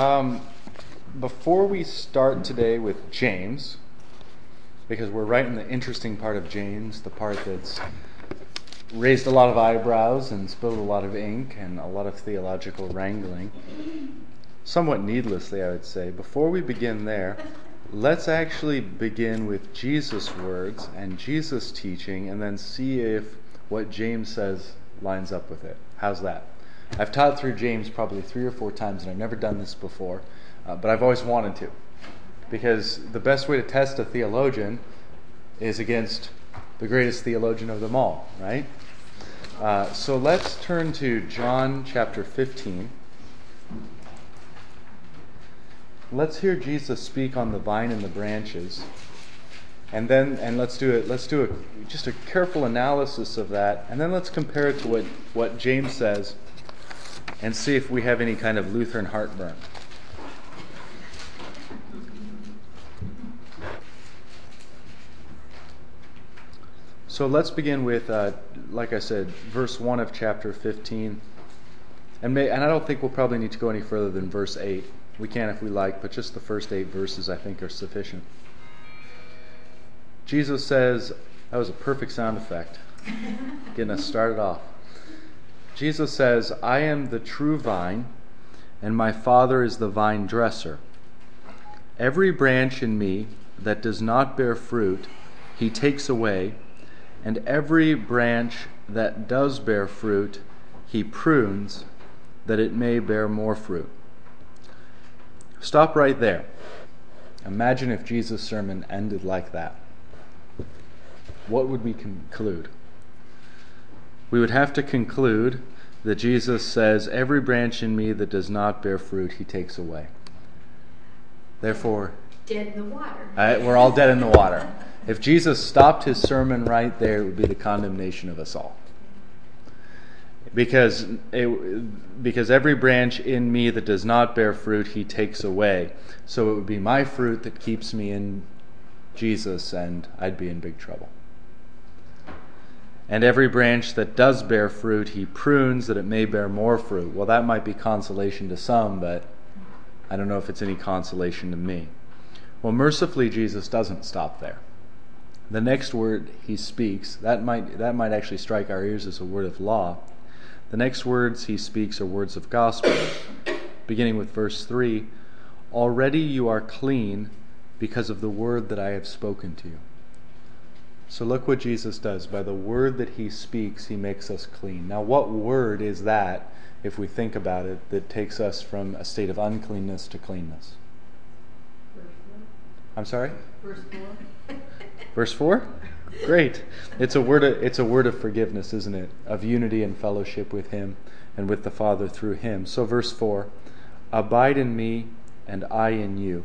Um, before we start today with James, because we're right in the interesting part of James, the part that's raised a lot of eyebrows and spilled a lot of ink and a lot of theological wrangling, somewhat needlessly, I would say. Before we begin there, let's actually begin with Jesus' words and Jesus' teaching and then see if what James says lines up with it. How's that? I've taught through James probably three or four times, and I've never done this before, uh, but I've always wanted to. Because the best way to test a theologian is against the greatest theologian of them all, right? Uh, so let's turn to John chapter 15. Let's hear Jesus speak on the vine and the branches. And then and let's do it let's do a, just a careful analysis of that and then let's compare it to what, what James says and see if we have any kind of Lutheran heartburn. So let's begin with, uh, like I said, verse 1 of chapter 15. And, may, and I don't think we'll probably need to go any further than verse 8. We can if we like, but just the first eight verses I think are sufficient. Jesus says, that was a perfect sound effect, getting us started off. Jesus says, I am the true vine, and my Father is the vine dresser. Every branch in me that does not bear fruit, he takes away, and every branch that does bear fruit, he prunes, that it may bear more fruit. Stop right there. Imagine if Jesus' sermon ended like that. What would we conclude? We would have to conclude that Jesus says, Every branch in me that does not bear fruit, he takes away. Therefore, dead in the water. we're all dead in the water. If Jesus stopped his sermon right there, it would be the condemnation of us all. Because, it, because every branch in me that does not bear fruit, he takes away. So it would be my fruit that keeps me in Jesus, and I'd be in big trouble. And every branch that does bear fruit, he prunes that it may bear more fruit. Well, that might be consolation to some, but I don't know if it's any consolation to me. Well, mercifully, Jesus doesn't stop there. The next word he speaks, that might, that might actually strike our ears as a word of law. The next words he speaks are words of gospel. Beginning with verse 3 Already you are clean because of the word that I have spoken to you. So look what Jesus does. By the word that he speaks, he makes us clean. Now, what word is that, if we think about it, that takes us from a state of uncleanness to cleanness? I'm sorry? Verse 4. Verse 4? Great. It's a word of, it's a word of forgiveness, isn't it? Of unity and fellowship with him and with the Father through him. So verse 4, abide in me and I in you.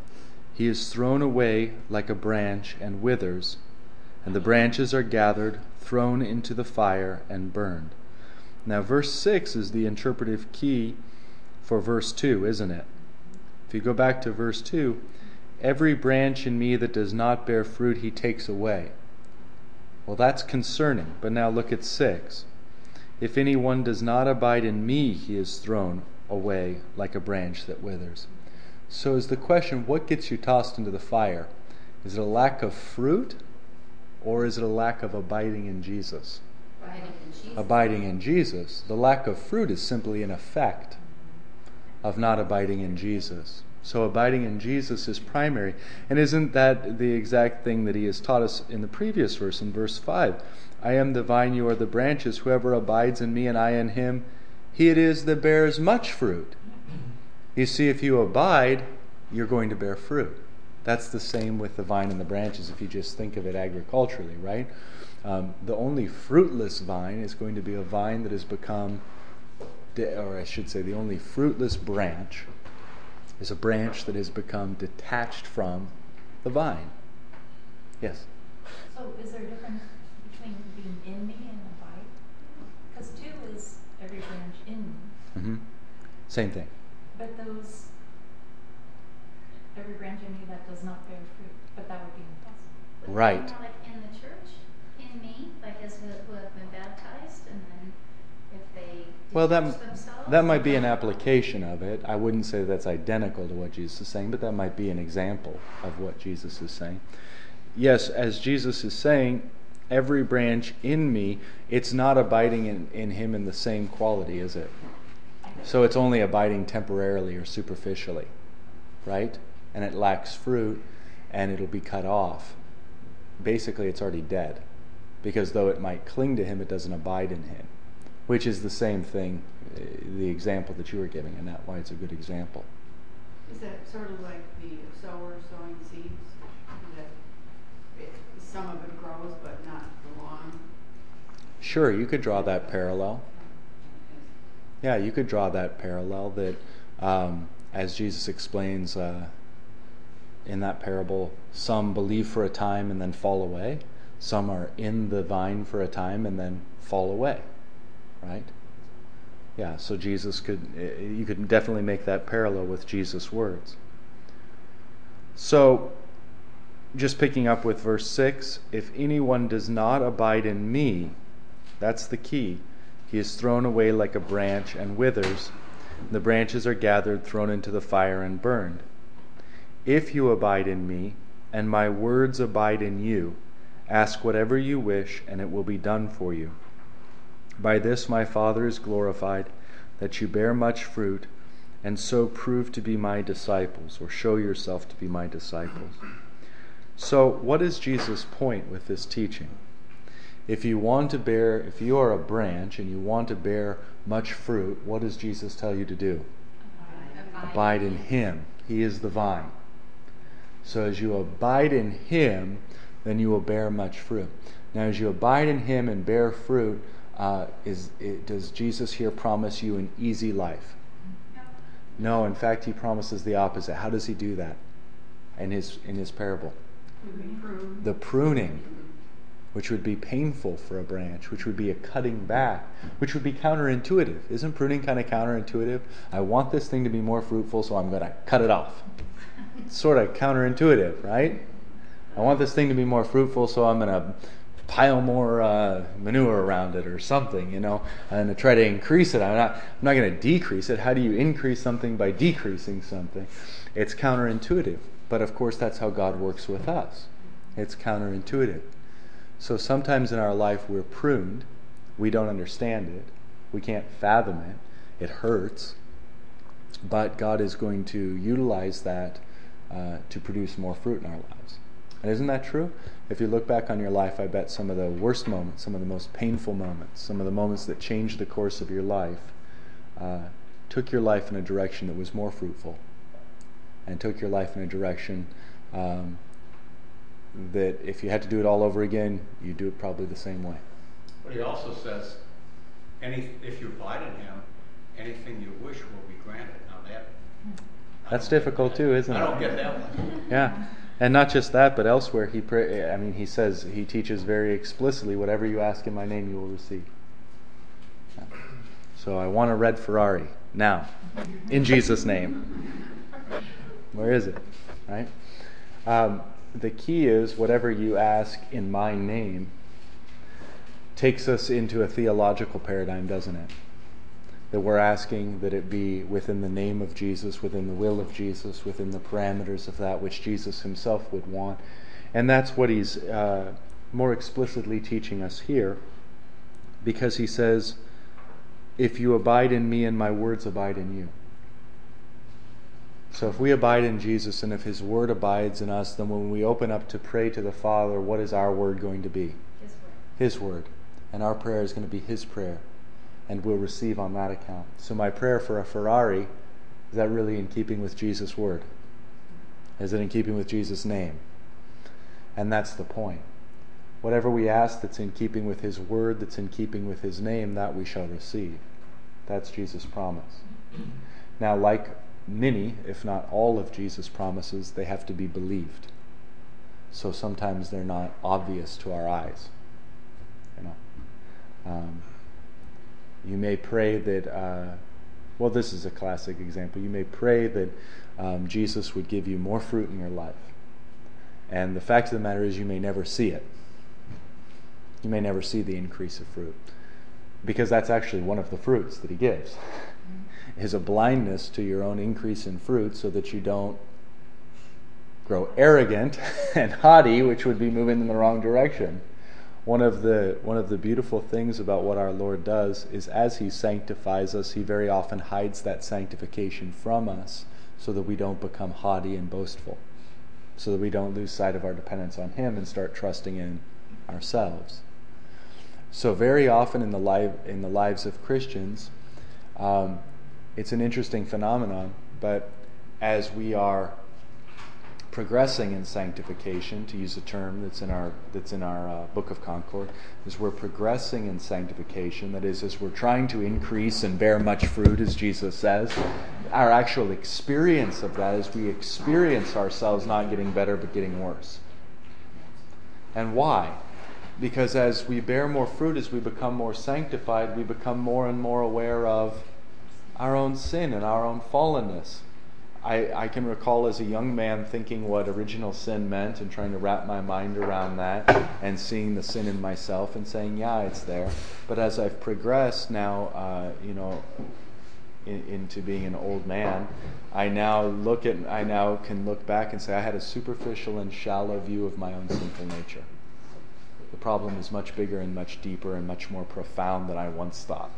he is thrown away like a branch and withers, and the branches are gathered, thrown into the fire, and burned. Now, verse 6 is the interpretive key for verse 2, isn't it? If you go back to verse 2, every branch in me that does not bear fruit, he takes away. Well, that's concerning, but now look at 6. If anyone does not abide in me, he is thrown away like a branch that withers. So is the question what gets you tossed into the fire? Is it a lack of fruit or is it a lack of abiding in Jesus? Abiding in Jesus. Abiding in Jesus. The lack of fruit is simply an effect of not abiding in Jesus. So abiding in Jesus is primary. And isn't that the exact thing that he has taught us in the previous verse, in verse 5? I am the vine, you are the branches. Whoever abides in me and I in him, he it is that bears much fruit. You see, if you abide, you're going to bear fruit. That's the same with the vine and the branches if you just think of it agriculturally, right? Um, the only fruitless vine is going to be a vine that has become, or I should say, the only fruitless branch is a branch that has become detached from the vine. Yes? So is there a difference between being in me and abide? Because two is every branch in me, hmm Same thing. But those, every branch in me that does not bear fruit, but that would be impossible. Would Right. More like in the church, in me, like as who, who have been baptized, and then if they Well, that, themselves. that might be an application of it. I wouldn't say that's identical to what Jesus is saying, but that might be an example of what Jesus is saying. Yes, as Jesus is saying, every branch in me, it's not abiding in, in him in the same quality, is it? So it's only abiding temporarily or superficially, right? And it lacks fruit and it'll be cut off. Basically, it's already dead because though it might cling to him, it doesn't abide in him, which is the same thing, uh, the example that you were giving, and that's why it's a good example. Is that sort of like the sower sowing seeds? That it, some of it grows but not for long? Sure, you could draw that parallel. Yeah, you could draw that parallel that, um, as Jesus explains uh, in that parable, some believe for a time and then fall away. Some are in the vine for a time and then fall away. Right? Yeah, so Jesus could, uh, you could definitely make that parallel with Jesus' words. So, just picking up with verse 6 if anyone does not abide in me, that's the key. He is thrown away like a branch and withers. The branches are gathered, thrown into the fire, and burned. If you abide in me, and my words abide in you, ask whatever you wish, and it will be done for you. By this my Father is glorified, that you bear much fruit, and so prove to be my disciples, or show yourself to be my disciples. So, what is Jesus' point with this teaching? If you want to bear, if you are a branch and you want to bear much fruit, what does Jesus tell you to do? Abide in Him. He is the vine. So as you abide in Him, then you will bear much fruit. Now, as you abide in Him and bear fruit, uh, is it, does Jesus here promise you an easy life? No. In fact, He promises the opposite. How does He do that? In His in His parable, the pruning which would be painful for a branch, which would be a cutting back, which would be counterintuitive. Isn't pruning kind of counterintuitive? I want this thing to be more fruitful, so I'm going to cut it off. It's sort of counterintuitive, right? I want this thing to be more fruitful, so I'm going to pile more uh, manure around it or something, you know, and to try to increase it. I'm not, I'm not going to decrease it. How do you increase something by decreasing something? It's counterintuitive. But of course, that's how God works with us. It's counterintuitive. So sometimes in our life we're pruned, we don't understand it, we can't fathom it, it hurts, but God is going to utilize that uh, to produce more fruit in our lives. And isn't that true? If you look back on your life, I bet some of the worst moments, some of the most painful moments, some of the moments that changed the course of your life, uh, took your life in a direction that was more fruitful, and took your life in a direction. Um, that if you had to do it all over again, you'd do it probably the same way. But he also says, any, if you abide in him, anything you wish will be granted. Now that that's difficult that. too, isn't I it? I don't get that one. Yeah, and not just that, but elsewhere he pray, I mean he says he teaches very explicitly, whatever you ask in my name, you will receive. Yeah. So I want a red Ferrari now, in Jesus' name. Where is it? Right. Um, the key is whatever you ask in my name takes us into a theological paradigm, doesn't it? That we're asking that it be within the name of Jesus, within the will of Jesus, within the parameters of that which Jesus himself would want. And that's what he's uh, more explicitly teaching us here, because he says, If you abide in me and my words abide in you. So if we abide in Jesus and if His Word abides in us, then when we open up to pray to the Father, what is our word going to be? His word. His Word. And our prayer is going to be His prayer. And we'll receive on that account. So my prayer for a Ferrari, is that really in keeping with Jesus' Word? Is it in keeping with Jesus' name? And that's the point. Whatever we ask that's in keeping with His Word, that's in keeping with His name, that we shall receive. That's Jesus' promise. Now, like many, if not all, of Jesus' promises, they have to be believed. So sometimes they're not obvious to our eyes. You know, um, you may pray that. Uh, well, this is a classic example. You may pray that um, Jesus would give you more fruit in your life, and the fact of the matter is, you may never see it. You may never see the increase of fruit, because that's actually one of the fruits that He gives. Is a blindness to your own increase in fruit, so that you don't grow arrogant and haughty, which would be moving in the wrong direction. One of the one of the beautiful things about what our Lord does is as he sanctifies us, he very often hides that sanctification from us so that we don't become haughty and boastful. So that we don't lose sight of our dependence on him and start trusting in ourselves. So very often in the life in the lives of Christians, um, it's an interesting phenomenon, but as we are progressing in sanctification, to use a term that's in our that's in our uh, Book of Concord, as we're progressing in sanctification, that is, as we're trying to increase and bear much fruit, as Jesus says, our actual experience of that is we experience ourselves not getting better but getting worse. And why? Because as we bear more fruit, as we become more sanctified, we become more and more aware of our own sin and our own fallenness I, I can recall as a young man thinking what original sin meant and trying to wrap my mind around that and seeing the sin in myself and saying, yeah, it's there. But as I've progressed now, uh, you know, in, into being an old man, I now look at, I now can look back and say I had a superficial and shallow view of my own sinful nature. The problem is much bigger and much deeper and much more profound than I once thought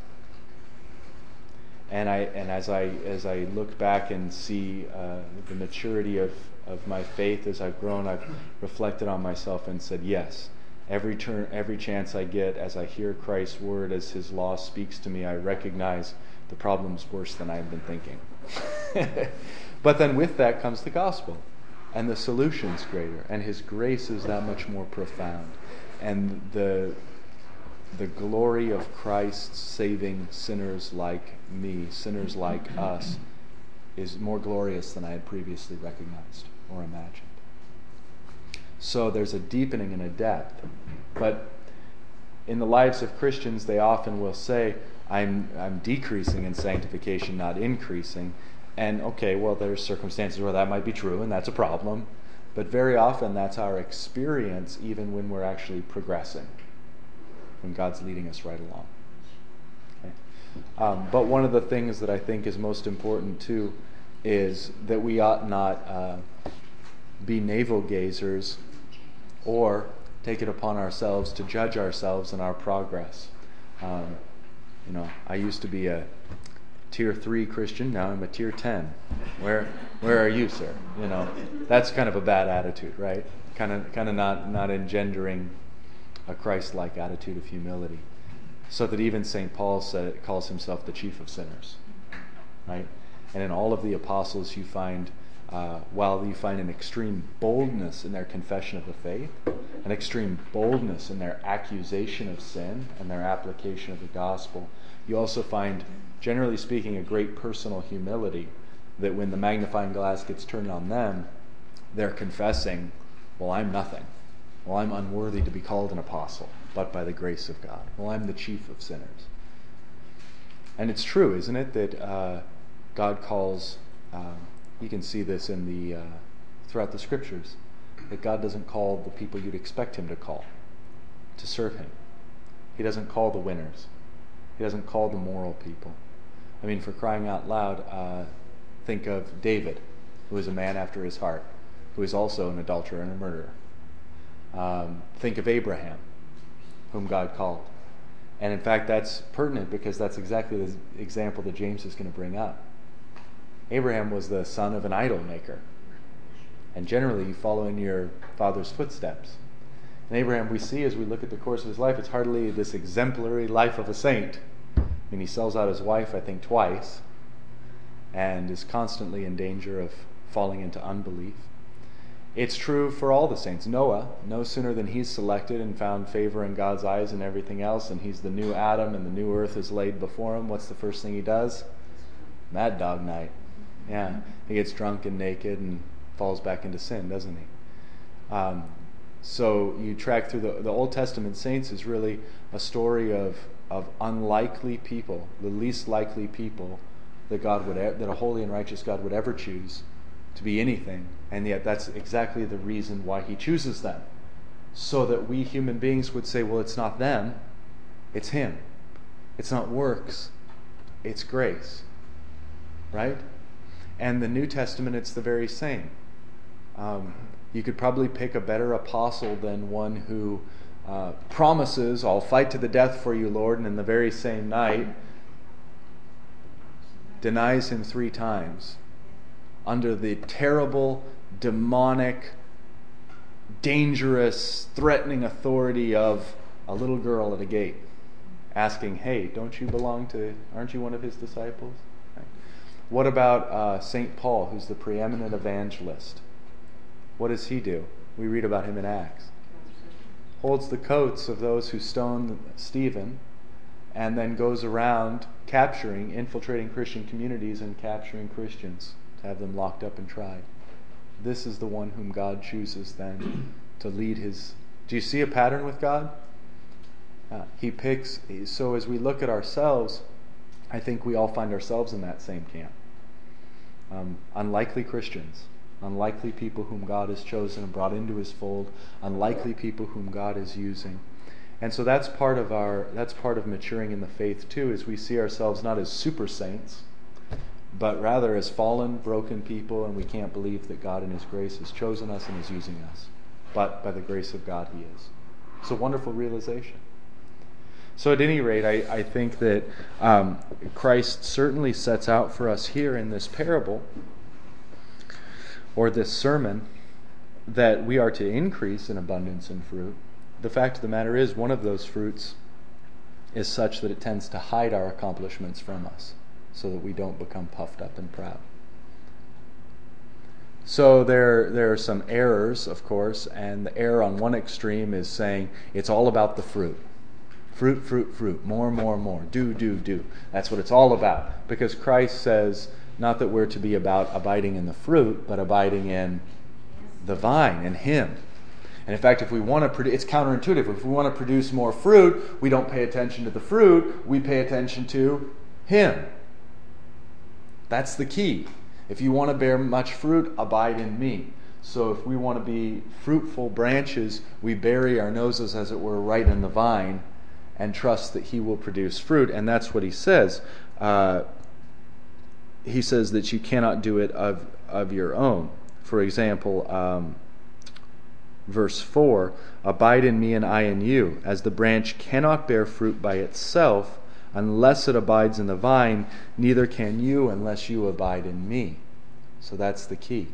and I and as I as I look back and see uh, the maturity of of my faith as I've grown, I've reflected on myself and said, yes. Every turn, every chance I get, as I hear Christ's word, as His law speaks to me, I recognize the problem's worse than I've been thinking. but then with that comes the gospel, and the solution's greater, and His grace is that much more profound, and the the glory of Christ saving sinners like me, sinners like us, is more glorious than I had previously recognized or imagined. So there's a deepening and a depth. But in the lives of Christians, they often will say, I'm, I'm decreasing in sanctification, not increasing. And okay, well, there's circumstances where that might be true, and that's a problem. But very often, that's our experience, even when we're actually progressing when God's leading us right along. Okay? Um, but one of the things that I think is most important too is that we ought not uh, be navel gazers or take it upon ourselves to judge ourselves and our progress. Um, you know, I used to be a tier three Christian. Now I'm a tier ten. Where where are you, sir? You know, that's kind of a bad attitude, right? Kind of kind of not not engendering a Christ like attitude of humility. So that even St. Paul said, calls himself the chief of sinners. Right? And in all of the apostles, you find, uh, while you find an extreme boldness in their confession of the faith, an extreme boldness in their accusation of sin and their application of the gospel, you also find, generally speaking, a great personal humility that when the magnifying glass gets turned on them, they're confessing, Well, I'm nothing. Well, I'm unworthy to be called an apostle, but by the grace of God. Well, I'm the chief of sinners. And it's true, isn't it, that uh, God calls, uh, you can see this in the, uh, throughout the scriptures, that God doesn't call the people you'd expect Him to call to serve Him. He doesn't call the winners, He doesn't call the moral people. I mean, for crying out loud, uh, think of David, who is a man after his heart, who is also an adulterer and a murderer. Um, think of Abraham, whom God called. And in fact, that's pertinent because that's exactly the example that James is going to bring up. Abraham was the son of an idol maker. And generally, you follow in your father's footsteps. And Abraham, we see as we look at the course of his life, it's hardly this exemplary life of a saint. I mean, he sells out his wife, I think, twice, and is constantly in danger of falling into unbelief. It's true for all the saints. Noah, no sooner than he's selected and found favor in God's eyes and everything else, and he's the new Adam and the new earth is laid before him, what's the first thing he does? Mad dog night. Yeah, he gets drunk and naked and falls back into sin, doesn't he? Um, so you track through the, the Old Testament saints is really a story of, of unlikely people, the least likely people that God would that a holy and righteous God would ever choose to be anything, and yet that's exactly the reason why He chooses them, so that we human beings would say, well, it's not them, it's Him. It's not works, it's grace, right? And the New Testament, it's the very same. Um, you could probably pick a better apostle than one who uh, promises, I'll fight to the death for you, Lord, and in the very same night denies him three times under the terrible, demonic, dangerous, threatening authority of a little girl at a gate asking, Hey, don't you belong to, aren't you one of his disciples? What about uh, St. Paul, who's the preeminent evangelist? What does he do? We read about him in Acts. Holds the coats of those who stoned Stephen and then goes around capturing, infiltrating Christian communities and capturing Christians have them locked up and tried. This is the one whom God chooses then to lead his. Do you see a pattern with God? Uh, he picks. So as we look at ourselves, I think we all find ourselves in that same camp. Um, unlikely Christians unlikely people whom God has chosen and brought into his fold, unlikely people whom God is using. And so that's part of our that's part of maturing in the faith too, is we see ourselves not as super saints, but rather as fallen, broken people, and we can't believe that God in his grace has chosen us and is using us. But by the grace of God he is. It's a wonderful realization. So, at any rate, I, I think that um, Christ certainly sets out for us here in this parable or this sermon that we are to increase in abundance in fruit, the fact of the matter is, one of those fruits is such that it tends to hide our accomplishments from us so that we don't become puffed up and proud. So there, there are some errors, of course, and the error on one extreme is saying it's all about the fruit. Fruit, fruit, fruit, more, more, more, do, do, do. That's what it's all about. Because Christ says, not that we're to be about abiding in the fruit, but abiding in the vine, in Him. And in fact, if we want to produce, it's counterintuitive. If we want to produce more fruit, we don't pay attention to the fruit, we pay attention to Him. That's the key. If you want to bear much fruit, abide in me. So if we want to be fruitful branches, we bury our noses, as it were, right in the vine and trust that He will produce fruit. And that's what He says. Uh, he says that you cannot do it of, of your own. For example, um, verse 4 Abide in me and I in you. As the branch cannot bear fruit by itself unless it abides in the vine, neither can you unless you abide in me. So that's the key.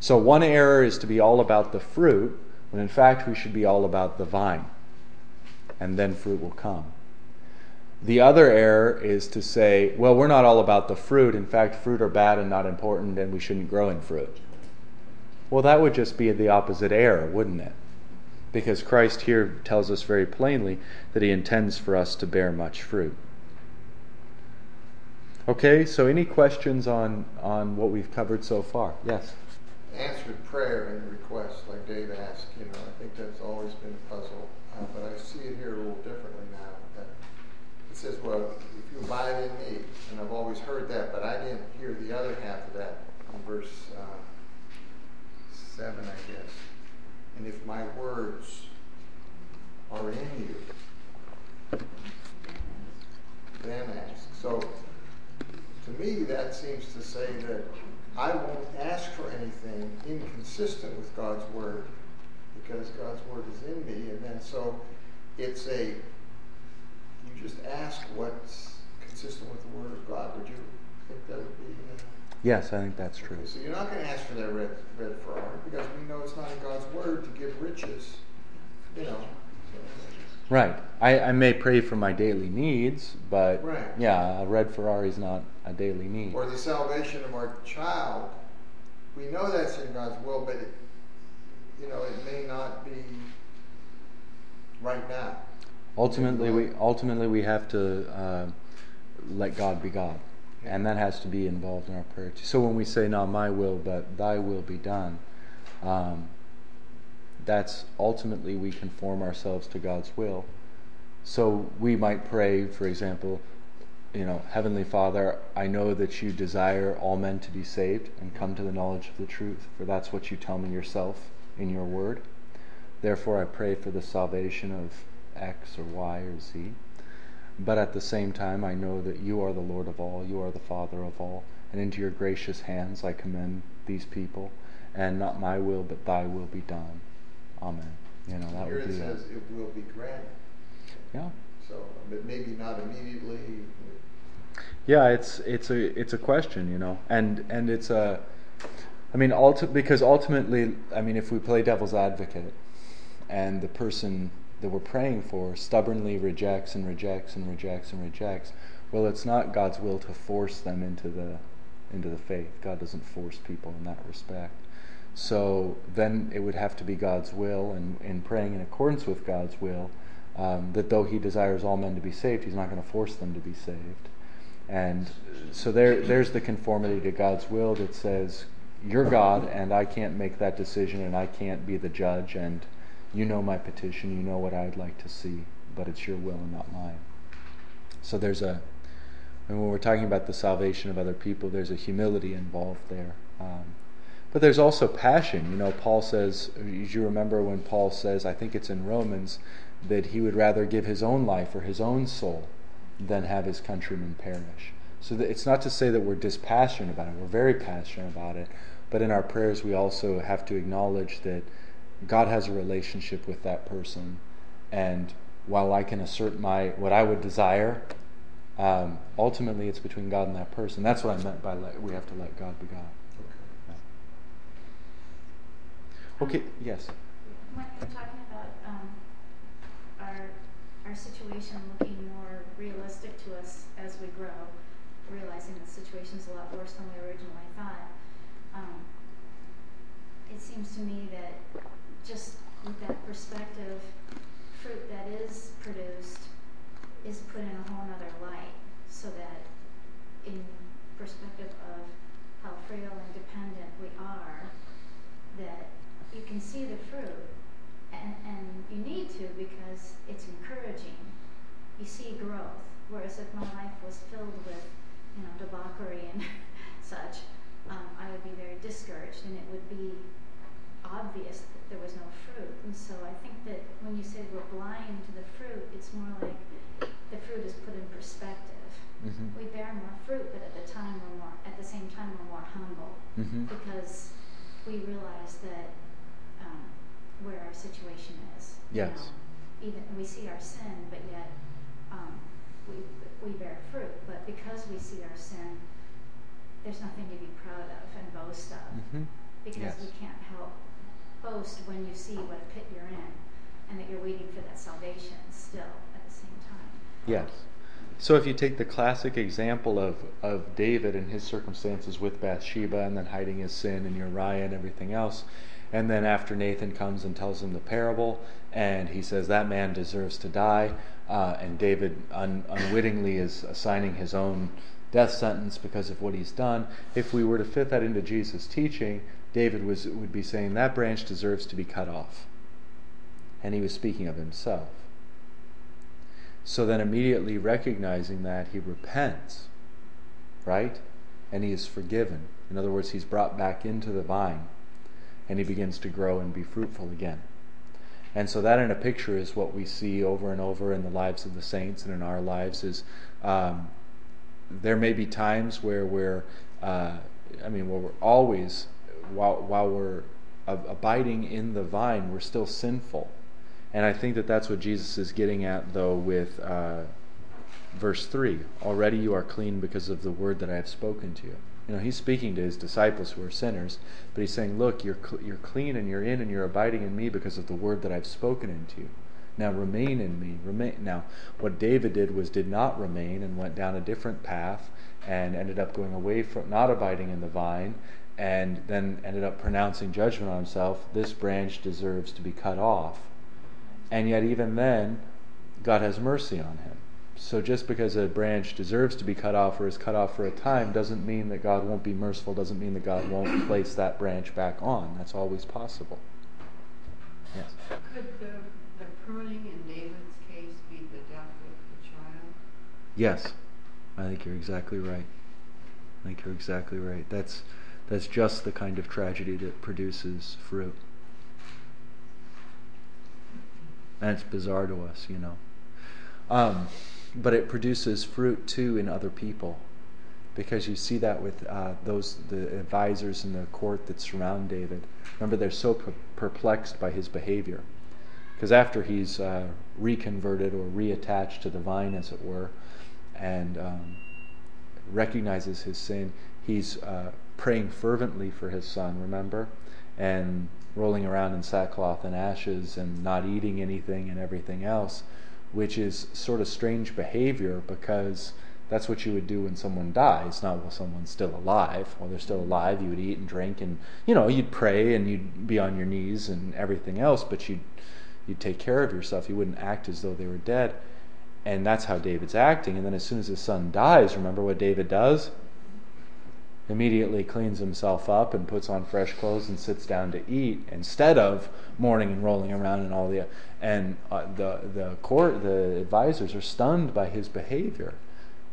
So, one error is to be all about the fruit, when in fact we should be all about the vine. And then fruit will come. The other error is to say, well, we're not all about the fruit. In fact, fruit are bad and not important, and we shouldn't grow in fruit. Well, that would just be the opposite error, wouldn't it? Because Christ here tells us very plainly that he intends for us to bear much fruit. Okay, so any questions on, on what we've covered so far? Yes? Answered prayer and request, like Dave asked, you know, I think that's always been a puzzle. Uh, but I see it here a little differently now it says, well, if you abide in me, and I've always heard that, but I didn't hear the other half of that in verse uh, 7, I guess. And if my words are in you, then ask. So, to me, that seems to say that I won't ask for anything inconsistent with God's word because God's word is in me. And then so it's a you just ask what's consistent with the Word of God. Would you think that would be? Uh, yes, I think that's true. So you're not going to ask for that red, red Ferrari because we know it's not in God's Word to give riches. You know. Right. I, I may pray for my daily needs, but right. yeah, a red Ferrari is not a daily need. Or the salvation of our child. We know that's in God's will, but it, you know, it may not be right now. Ultimately, we ultimately we have to uh, let God be God. And that has to be involved in our prayer too. So when we say, "Not my will, but Thy will be done," um, that's ultimately we conform ourselves to God's will. So we might pray, for example, you know, Heavenly Father, I know that you desire all men to be saved and come to the knowledge of the truth, for that's what you tell me yourself in your word. Therefore, I pray for the salvation of X or Y or Z. But at the same time, I know that you are the Lord of all, you are the Father of all, and into your gracious hands I commend these people, and not my will, but thy will be done. Amen. You know, that Here would it be a, says it will be granted. yeah. So, but maybe not immediately. Yeah, it's it's a it's a question, you know, and and it's a, I mean, ulti- because ultimately, I mean, if we play devil's advocate, and the person that we're praying for stubbornly rejects and rejects and rejects and rejects, well, it's not God's will to force them into the into the faith. God doesn't force people in that respect. So then it would have to be God's will, and in praying in accordance with God's will, um, that though He desires all men to be saved, He's not going to force them to be saved. And so there, there's the conformity to God's will that says, You're God, and I can't make that decision, and I can't be the judge, and you know my petition, you know what I'd like to see, but it's your will and not mine. So there's a, and when we're talking about the salvation of other people, there's a humility involved there. Um, but there's also passion. You know, Paul says, you remember when Paul says, I think it's in Romans, that he would rather give his own life or his own soul than have his countrymen perish. So it's not to say that we're dispassionate about it. We're very passionate about it. But in our prayers, we also have to acknowledge that God has a relationship with that person. And while I can assert my what I would desire, um, ultimately it's between God and that person. That's what I meant by let, we have to let God be God. Okay. Yes. When you're talking about um, our our situation looking more realistic to us as we grow, realizing the situation's a lot worse than we originally thought, um, it seems to me that just with that perspective, fruit that is produced is put in a whole nother light, so that in perspective of how frail and dependent we are, that you can see the fruit, and, and you need to because it's encouraging. You see growth. Whereas if my life was filled with, you know, debauchery and such, um, I would be very discouraged, and it would be obvious that there was no fruit. And so I think that when you say we're blind to the fruit, it's more like the fruit is put in perspective. Mm-hmm. We bear more fruit, but at the time we're more, at the same time we're more humble Mm-hmm. because we realize that um, where our situation is. you Yes. know. Even we see our sin, but yet um, we we bear fruit. But because we see our sin, there's nothing to be proud of and boast of Mm-hmm. because Yes. we can't help boast when you see what a pit you're in and that you're waiting for that salvation still at the same time. Yes. So if you take the classic example of, of David and his circumstances with Bathsheba and then hiding his sin and Uriah and everything else, and then after Nathan comes and tells him the parable and he says that man deserves to die, uh, and David un- unwittingly is assigning his own death sentence because of what he's done. If we were to fit that into Jesus' teaching, David was would be saying that branch deserves to be cut off. And he was speaking of himself. So then, immediately recognizing that, he repents, right? And he is forgiven. In other words, he's brought back into the vine and he begins to grow and be fruitful again. And so, that in a picture is what we see over and over in the lives of the saints and in our lives is um, there may be times where we're, uh, I mean, where we're always, while, while we're abiding in the vine, we're still sinful. And I think that that's what Jesus is getting at, though, with uh, verse 3 Already you are clean because of the word that I have spoken to you. You know, he's speaking to his disciples who are sinners, but he's saying, Look, you're, cl- you're clean and you're in and you're abiding in me because of the word that I've spoken into you. Now remain in me. Remain. Now, what David did was did not remain and went down a different path and ended up going away from not abiding in the vine and then ended up pronouncing judgment on himself. This branch deserves to be cut off. And yet, even then, God has mercy on him. so just because a branch deserves to be cut off or is cut off for a time doesn't mean that God won't be merciful, doesn't mean that God won't place that branch back on. That's always possible. Yes. Could the, the pruning in David's case be the death of the child? Yes. I think you're exactly right. I think you're exactly right. That's that's just the kind of tragedy that produces fruit. And it's bizarre to us, you know. Um, but it produces fruit too in other people. Because you see that with uh, those the advisors in the court that surround David. Remember, they're so per- perplexed by his behavior. Because after he's uh, reconverted or reattached to the vine, as it were, and um, recognizes his sin, he's uh, praying fervently for his son, remember? And rolling around in sackcloth and ashes and not eating anything and everything else, which is sort of strange behavior because that's what you would do when someone dies, not when someone's still alive. While they're still alive, you would eat and drink and, you know, you'd pray and you'd be on your knees and everything else, but you'd, you'd take care of yourself. You wouldn't act as though they were dead. And that's how David's acting. And then as soon as his son dies, remember what David does? Immediately cleans himself up and puts on fresh clothes and sits down to eat instead of mourning and rolling around and all the and uh, the the court the advisors are stunned by his behavior.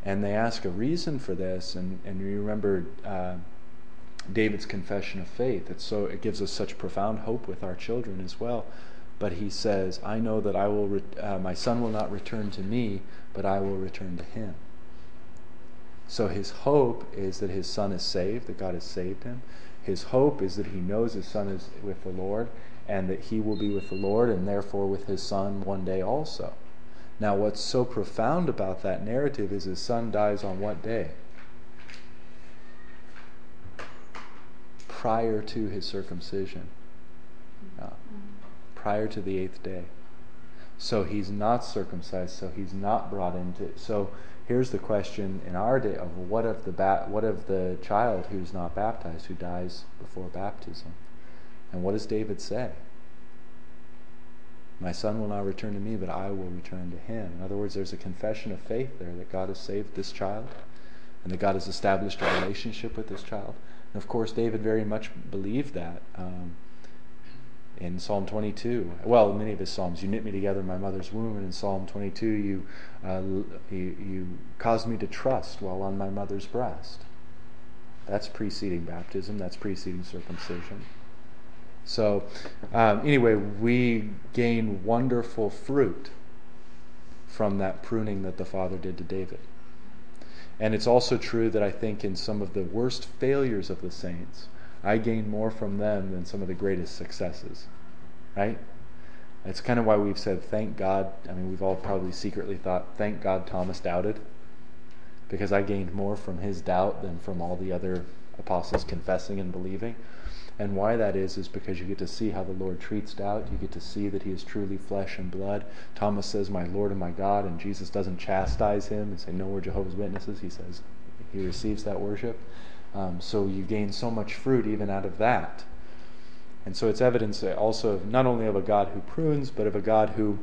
And they ask a reason for this. And and you remember uh, David's confession of faith. It's so it gives us such profound hope with our children as well. But he says I know that I will re- uh, my son will not return to me but I will return to him so his hope is that his son is saved, that God has saved him. His hope is that he knows his son is with the Lord and that he will be with the Lord and therefore with his son one day also. Now, what's so profound about that narrative is his son dies on what day? Prior to his circumcision, uh, prior to the eighth day. So he's not circumcised, so he's not brought into. So here's the question in our day of what of the ba- what of the child who's not baptized who dies before baptism? And what does david say? My son will not return to me but i will return to him. In other words there's a confession of faith there that god has saved this child and that god has established a relationship with this child. And of course david very much believed that um, in Psalm 22. Well, many of his psalms. You knit me together in my mother's womb, and in Psalm 22, you, uh, you, you caused me to trust while on my mother's breast. That's preceding baptism. That's preceding circumcision. So, um, anyway, we gain wonderful fruit from that pruning that the Father did to David. And it's also true that I think in some of the worst failures of the saints, I gain more from them than some of the greatest successes. Right? That's kind of why we've said, thank God. I mean, we've all probably secretly thought, thank God Thomas doubted. Because I gained more from his doubt than from all the other apostles confessing and believing. And why that is, is because you get to see how the Lord treats doubt. You get to see that he is truly flesh and blood. Thomas says, My Lord and my God, and Jesus doesn't chastise him and say, No, we're Jehovah's Witnesses. He says, He receives that worship. Um, so you gain so much fruit even out of that. And so it's evidence also of not only of a God who prunes, but of a God who,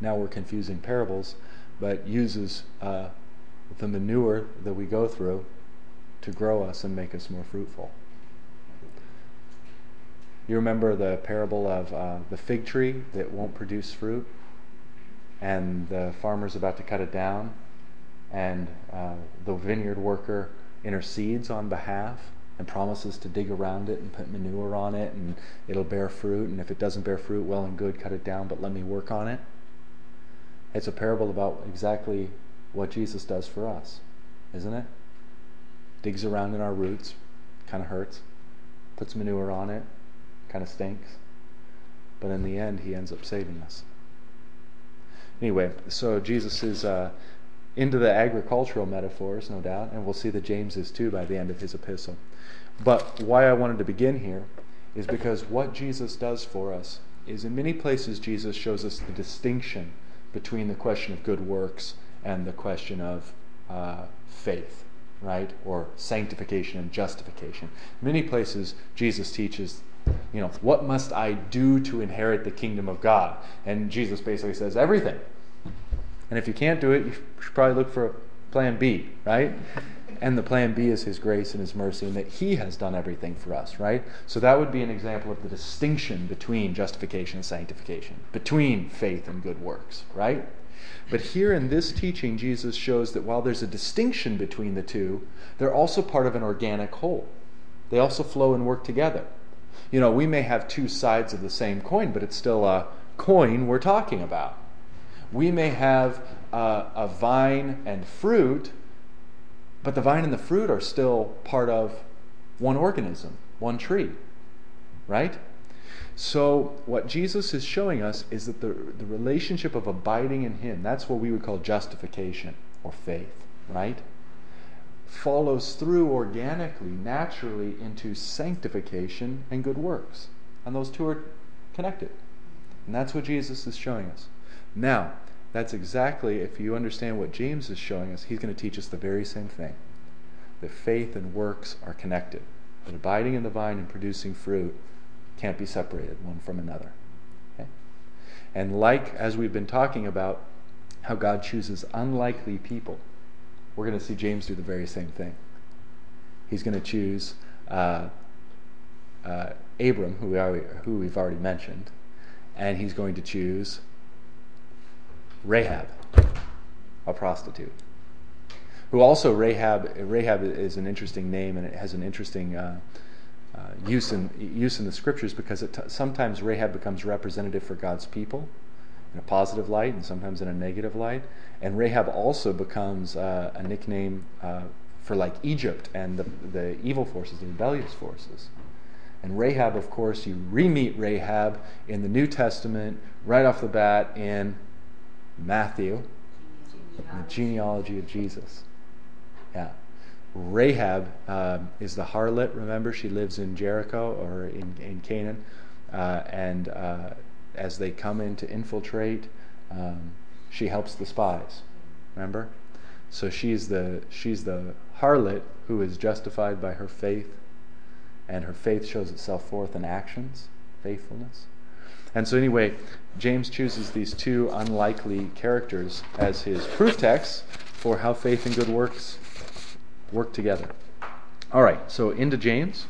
now we're confusing parables, but uses uh, the manure that we go through to grow us and make us more fruitful. You remember the parable of uh, the fig tree that won't produce fruit, and the farmer's about to cut it down, and uh, the vineyard worker intercedes on behalf and promises to dig around it and put manure on it and it'll bear fruit. And if it doesn't bear fruit, well and good, cut it down, but let me work on it. It's a parable about exactly what Jesus does for us, isn't it? Digs around in our roots, kind of hurts, puts manure on it, kind of stinks, but in the end, he ends up saving us. Anyway, so Jesus is. Uh, into the agricultural metaphors, no doubt, and we'll see the James is too by the end of his epistle. But why I wanted to begin here is because what Jesus does for us is in many places Jesus shows us the distinction between the question of good works and the question of uh, faith, right? Or sanctification and justification. Many places Jesus teaches you know, what must I do to inherit the kingdom of God? And Jesus basically says everything. And if you can't do it, you should probably look for a plan B, right? And the plan B is His grace and His mercy, and that He has done everything for us, right? So that would be an example of the distinction between justification and sanctification, between faith and good works, right? But here in this teaching, Jesus shows that while there's a distinction between the two, they're also part of an organic whole. They also flow and work together. You know, we may have two sides of the same coin, but it's still a coin we're talking about. We may have a, a vine and fruit, but the vine and the fruit are still part of one organism, one tree, right? So, what Jesus is showing us is that the, the relationship of abiding in Him, that's what we would call justification or faith, right? Follows through organically, naturally into sanctification and good works. And those two are connected. And that's what Jesus is showing us. Now, that's exactly, if you understand what James is showing us, he's going to teach us the very same thing that faith and works are connected. That abiding in the vine and producing fruit can't be separated one from another. Okay? And like as we've been talking about how God chooses unlikely people, we're going to see James do the very same thing. He's going to choose uh, uh, Abram, who, we who we've already mentioned, and he's going to choose Rahab, a prostitute. Who also Rahab Rahab is an interesting name and it has an interesting uh, uh, use in use in the scriptures because t- sometimes Rahab becomes representative for God's people in a positive light and sometimes in a negative light, and Rahab also becomes uh, a nickname uh, for like Egypt and the the evil forces, the rebellious forces. And Rahab, of course, you re-meet Rahab in the New Testament right off the bat in Matthew, the genealogy of Jesus. Yeah. Rahab um, is the harlot. Remember, she lives in Jericho or in, in Canaan. Uh, and uh, as they come in to infiltrate, um, she helps the spies. Remember? So she's the, she's the harlot who is justified by her faith, and her faith shows itself forth in actions, faithfulness. And so, anyway, James chooses these two unlikely characters as his proof texts for how faith and good works work together. All right, so into James.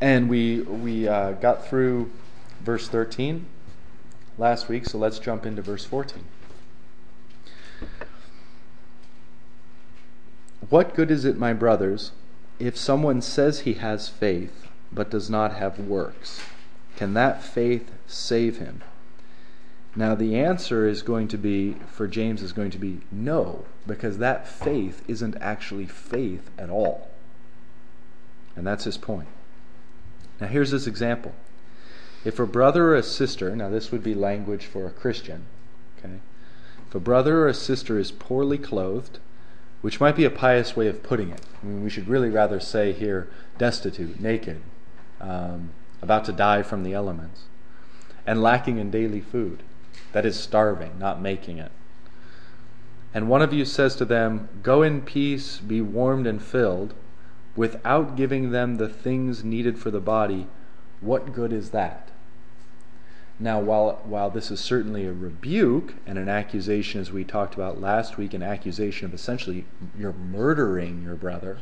And we, we uh, got through verse 13 last week, so let's jump into verse 14. What good is it, my brothers, if someone says he has faith but does not have works? Can that faith save him? Now, the answer is going to be, for James, is going to be no, because that faith isn't actually faith at all. And that's his point. Now, here's this example. If a brother or a sister, now this would be language for a Christian, okay? If a brother or a sister is poorly clothed, which might be a pious way of putting it. I mean, we should really rather say here destitute, naked, um, about to die from the elements, and lacking in daily food. That is starving, not making it. And one of you says to them, Go in peace, be warmed and filled, without giving them the things needed for the body, what good is that? Now, while, while this is certainly a rebuke and an accusation, as we talked about last week, an accusation of essentially you're murdering your brother.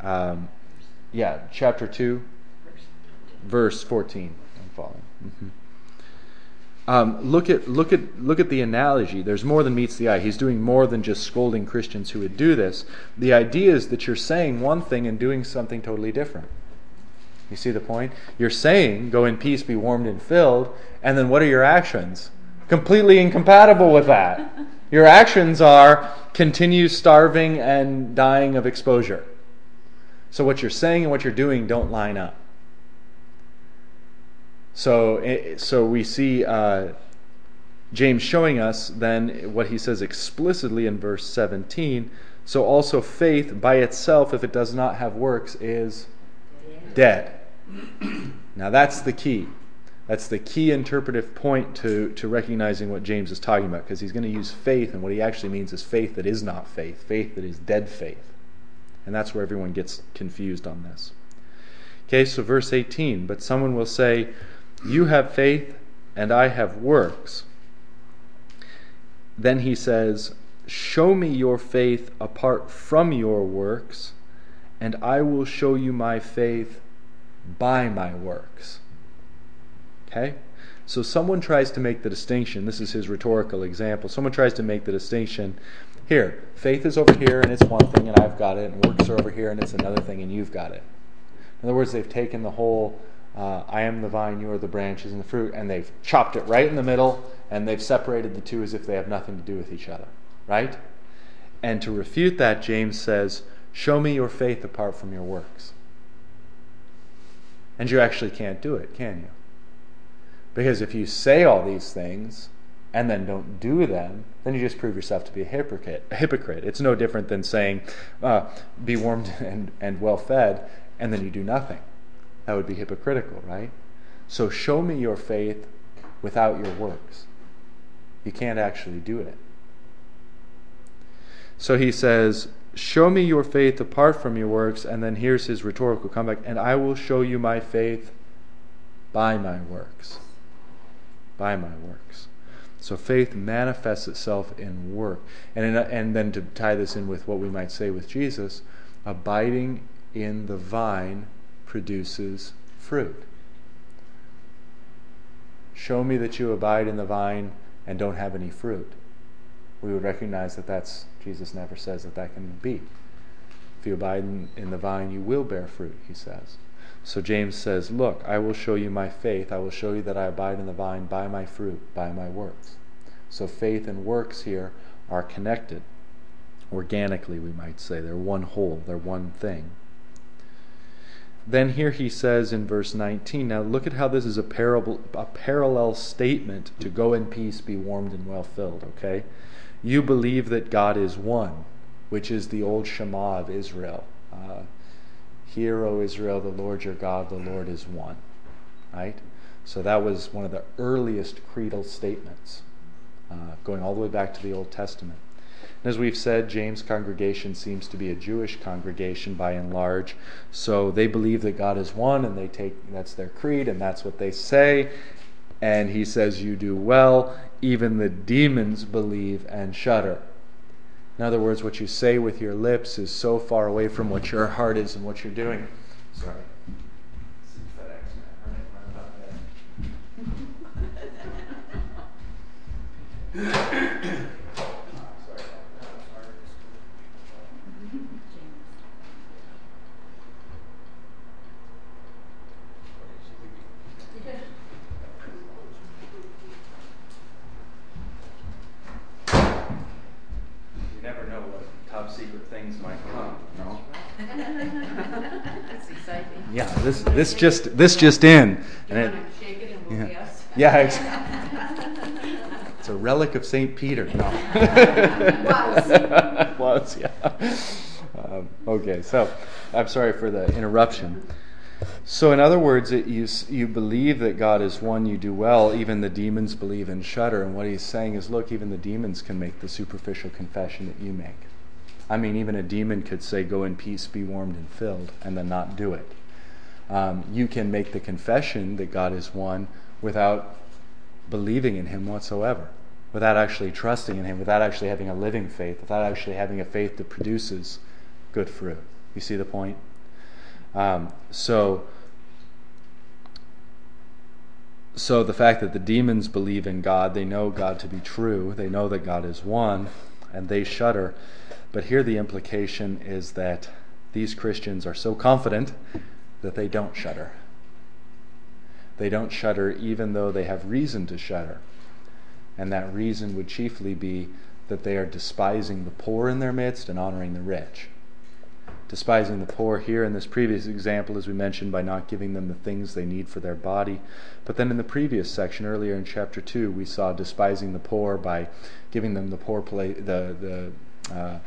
Um, yeah, chapter 2, verse 14. I'm following. Mm-hmm. Um, look at look at look at the analogy. There's more than meets the eye. He's doing more than just scolding Christians who would do this. The idea is that you're saying one thing and doing something totally different. You see the point? You're saying, "Go in peace, be warmed and filled," and then what are your actions? Completely incompatible with that. Your actions are continue starving and dying of exposure. So what you're saying and what you're doing don't line up. So, so we see uh, James showing us then what he says explicitly in verse 17. So also faith by itself, if it does not have works, is dead. Now that's the key. That's the key interpretive point to, to recognizing what James is talking about, because he's going to use faith, and what he actually means is faith that is not faith, faith that is dead faith. And that's where everyone gets confused on this. Okay, so verse 18. But someone will say, You have faith, and I have works, then he says, Show me your faith apart from your works, and I will show you my faith by my works. Okay? So someone tries to make the distinction. This is his rhetorical example. Someone tries to make the distinction. Here, faith is over here and it's one thing and I've got it, and works are over here and it's another thing and you've got it. In other words, they've taken the whole uh, I am the vine, you are the branches and the fruit, and they've chopped it right in the middle and they've separated the two as if they have nothing to do with each other. Right? And to refute that, James says, Show me your faith apart from your works. And you actually can't do it, can you? Because if you say all these things and then don't do them, then you just prove yourself to be a hypocrite. A hypocrite. It's no different than saying, uh, be warmed and, and well fed, and then you do nothing. That would be hypocritical, right? So show me your faith without your works. You can't actually do it. So he says, Show me your faith apart from your works, and then here's his rhetorical comeback, and I will show you my faith by my works. By my works. So faith manifests itself in work. And, in, and then to tie this in with what we might say with Jesus, abiding in the vine produces fruit. Show me that you abide in the vine and don't have any fruit. We would recognize that that's, Jesus never says that that can be. If you abide in, in the vine, you will bear fruit, he says. So James says, Look, I will show you my faith. I will show you that I abide in the vine by my fruit, by my works. So faith and works here are connected. Organically, we might say. They're one whole, they're one thing. Then here he says in verse 19, now look at how this is a, parable, a parallel statement to go in peace, be warmed and well filled, okay? You believe that God is one, which is the old Shema of Israel. Uh, Hear, O Israel, the Lord your God, the Lord is one. Right? So that was one of the earliest creedal statements, uh, going all the way back to the Old Testament. And as we've said, James' congregation seems to be a Jewish congregation by and large. So they believe that God is one, and they take that's their creed, and that's what they say. And he says, You do well. Even the demons believe and shudder. In other words, what you say with your lips is so far away from what your heart is and what you're doing. Sorry. You never know what top secret things might come. No. That's exciting. Yeah, this this just this just in, and it, wanna shake it and we'll yeah, yeah, it's, it's a relic of Saint Peter. No, Was. was yeah. Um, okay, so I'm sorry for the interruption. So, in other words, it, you you believe that God is one, you do well. Even the demons believe and shudder. And what he's saying is, look, even the demons can make the superficial confession that you make. I mean, even a demon could say, "Go in peace, be warmed and filled," and then not do it. Um, you can make the confession that God is one without believing in Him whatsoever, without actually trusting in Him, without actually having a living faith, without actually having a faith that produces good fruit. You see the point? Um, so, so the fact that the demons believe in God, they know God to be true, they know that God is one, and they shudder. But here the implication is that these Christians are so confident that they don't shudder. They don't shudder even though they have reason to shudder. And that reason would chiefly be that they are despising the poor in their midst and honoring the rich despising the poor here in this previous example, as we mentioned, by not giving them the things they need for their body. But then in the previous section, earlier in chapter 2, we saw despising the poor by giving them the poor place, the, the uh,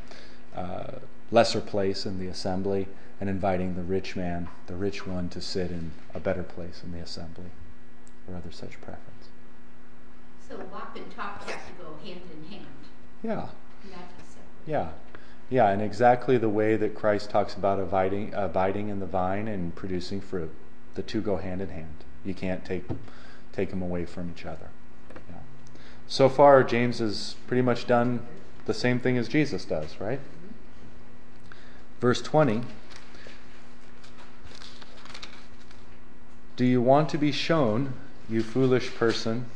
uh, lesser place in the assembly, and inviting the rich man, the rich one, to sit in a better place in the assembly, or other such preference. So walk and talk have to go hand in hand. Yeah, yeah. Yeah, and exactly the way that Christ talks about abiding, abiding in the vine and producing fruit. The two go hand in hand. You can't take take them away from each other. Yeah. So far, James has pretty much done the same thing as Jesus does, right? Mm-hmm. Verse 20 Do you want to be shown, you foolish person?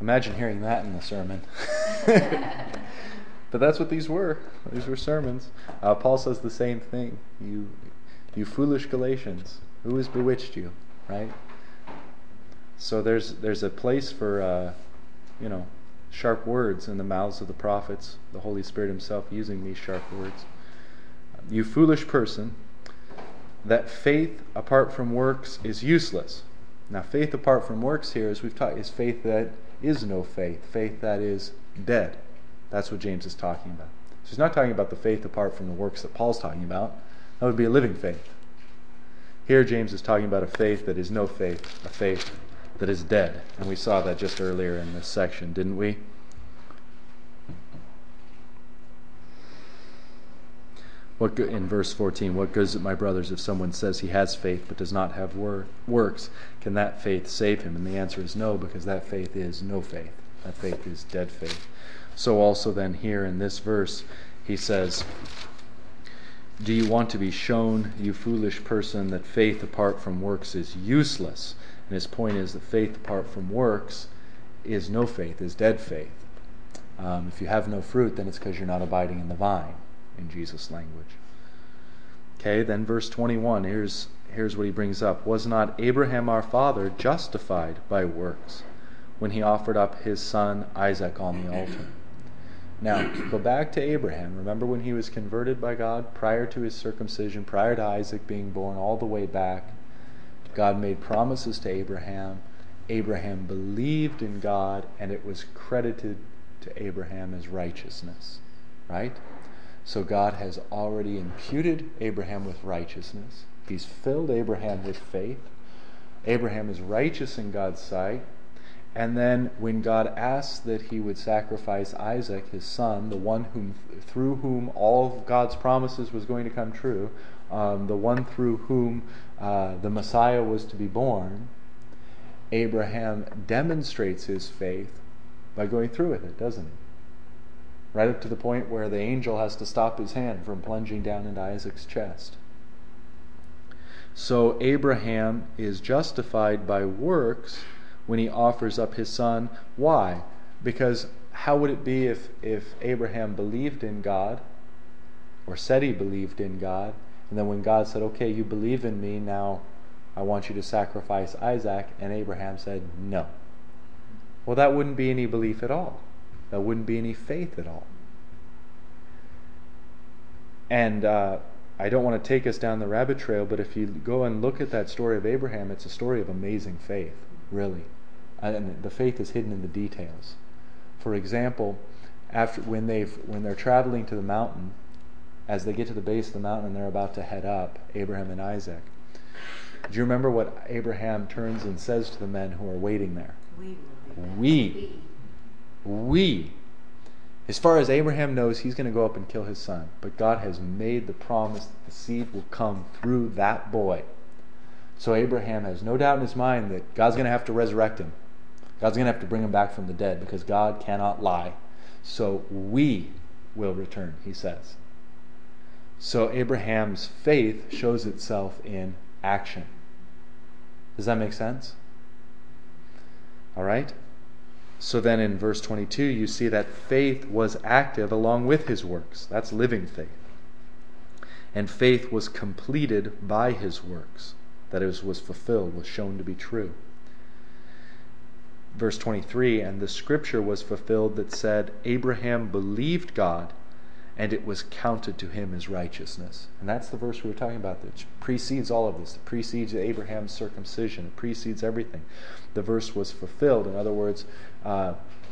Imagine hearing that in the sermon. but that's what these were. These were sermons. Uh, Paul says the same thing. You, you foolish Galatians, who has bewitched you, right? So there's there's a place for uh, you know sharp words in the mouths of the prophets. The Holy Spirit Himself using these sharp words. You foolish person, that faith apart from works is useless. Now, faith apart from works here, as we've taught, is faith that is no faith, faith that is dead. That's what James is talking about. So he's not talking about the faith apart from the works that Paul's talking about. That would be a living faith. Here, James is talking about a faith that is no faith, a faith that is dead. And we saw that just earlier in this section, didn't we? What in verse 14, what good is it, my brothers, if someone says he has faith but does not have wor- works? Can that faith save him? And the answer is no, because that faith is no faith. That faith is dead faith. So, also, then, here in this verse, he says, Do you want to be shown, you foolish person, that faith apart from works is useless? And his point is that faith apart from works is no faith, is dead faith. Um, if you have no fruit, then it's because you're not abiding in the vine in Jesus' language. Okay, then verse 21, here's, here's what he brings up. Was not Abraham our father justified by works when he offered up his son Isaac on the altar? Now, go back to Abraham. Remember when he was converted by God prior to his circumcision, prior to Isaac being born, all the way back? God made promises to Abraham. Abraham believed in God, and it was credited to Abraham as righteousness. Right? So God has already imputed Abraham with righteousness. He's filled Abraham with faith. Abraham is righteous in God's sight. And then when God asks that he would sacrifice Isaac, his son, the one whom through whom all of God's promises was going to come true, um, the one through whom uh, the Messiah was to be born, Abraham demonstrates his faith by going through with it, doesn't he? Right up to the point where the angel has to stop his hand from plunging down into Isaac's chest. So Abraham is justified by works when he offers up his son. Why? Because how would it be if, if Abraham believed in God, or said he believed in God, and then when God said, Okay, you believe in me, now I want you to sacrifice Isaac, and Abraham said, No. Well, that wouldn't be any belief at all. That wouldn't be any faith at all. And uh, I don't want to take us down the rabbit trail, but if you go and look at that story of Abraham, it's a story of amazing faith, really. And the faith is hidden in the details. For example, after when they've when they're traveling to the mountain, as they get to the base of the mountain and they're about to head up, Abraham and Isaac. Do you remember what Abraham turns and says to the men who are waiting there? We will be back. We. As far as Abraham knows, he's going to go up and kill his son. But God has made the promise that the seed will come through that boy. So Abraham has no doubt in his mind that God's going to have to resurrect him. God's going to have to bring him back from the dead because God cannot lie. So we will return, he says. So Abraham's faith shows itself in action. Does that make sense? All right? So then in verse 22, you see that faith was active along with his works. That's living faith. And faith was completed by his works. That it was, was fulfilled, was shown to be true. Verse 23 And the scripture was fulfilled that said, Abraham believed God, and it was counted to him as righteousness. And that's the verse we were talking about that precedes all of this. It precedes Abraham's circumcision, it precedes everything. The verse was fulfilled. In other words,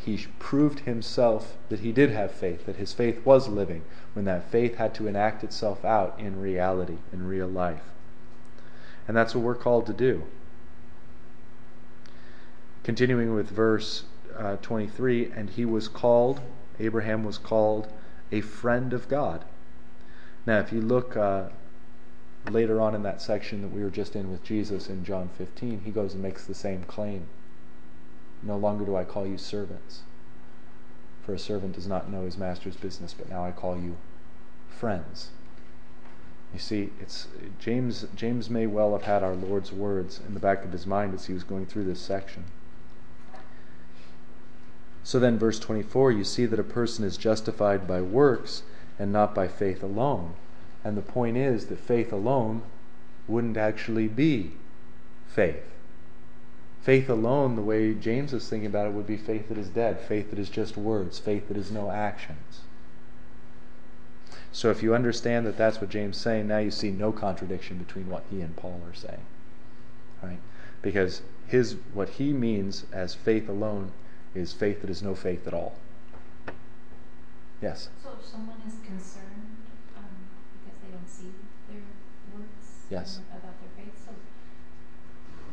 he proved himself that he did have faith, that his faith was living, when that faith had to enact itself out in reality, in real life. And that's what we're called to do. Continuing with verse uh, 23, and he was called, Abraham was called a friend of God. Now, if you look uh, later on in that section that we were just in with Jesus in John 15, he goes and makes the same claim. No longer do I call you servants. For a servant does not know his master's business, but now I call you friends. You see, it's James James may well have had our Lord's words in the back of his mind as he was going through this section. So then verse 24, you see that a person is justified by works and not by faith alone. And the point is that faith alone wouldn't actually be faith. Faith alone, the way James is thinking about it, would be faith that is dead, faith that is just words, faith that is no actions. So if you understand that that's what James is saying, now you see no contradiction between what he and Paul are saying. Right? Because his what he means as faith alone is faith that is no faith at all. Yes. So if someone is concerned um, because they don't see their works Yes. and about their faith, so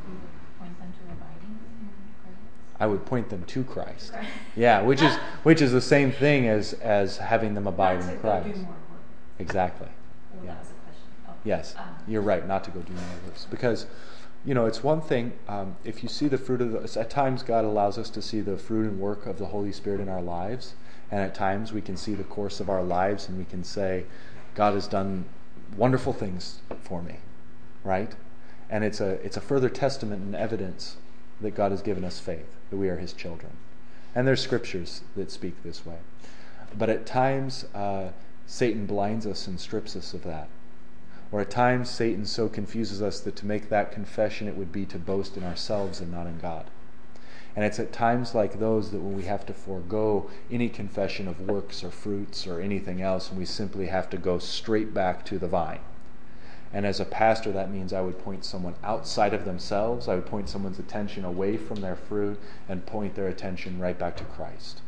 you would point them to abiding in Christ? I would point them to Christ. Christ. Yeah, which is which is the same thing as as having them abide Not in Christ. Go do more work. Exactly. Well, Yeah. that was a question. Oh. Yes, Um, you're right. Not to go do more works because, you know, it's one thing um, if you see the fruit of the. At times, God allows us to see the fruit and work of the Holy Spirit in our lives, and at times we can see the course of our lives, and we can say, God has done wonderful things for me, right? And it's a it's a further testament and evidence that God has given us faith that we are His children, and there's scriptures that speak this way. But at times, uh, Satan blinds us and strips us of that. Or at times, Satan so confuses us that to make that confession, it would be to boast in ourselves and not in God. And it's at times like those that when we have to forego any confession of works or fruits or anything else, and we simply have to go straight back to the vine. And as a pastor, that means I would point someone outside of themselves. I would point someone's attention away from their fruit and point their attention right back to Christ.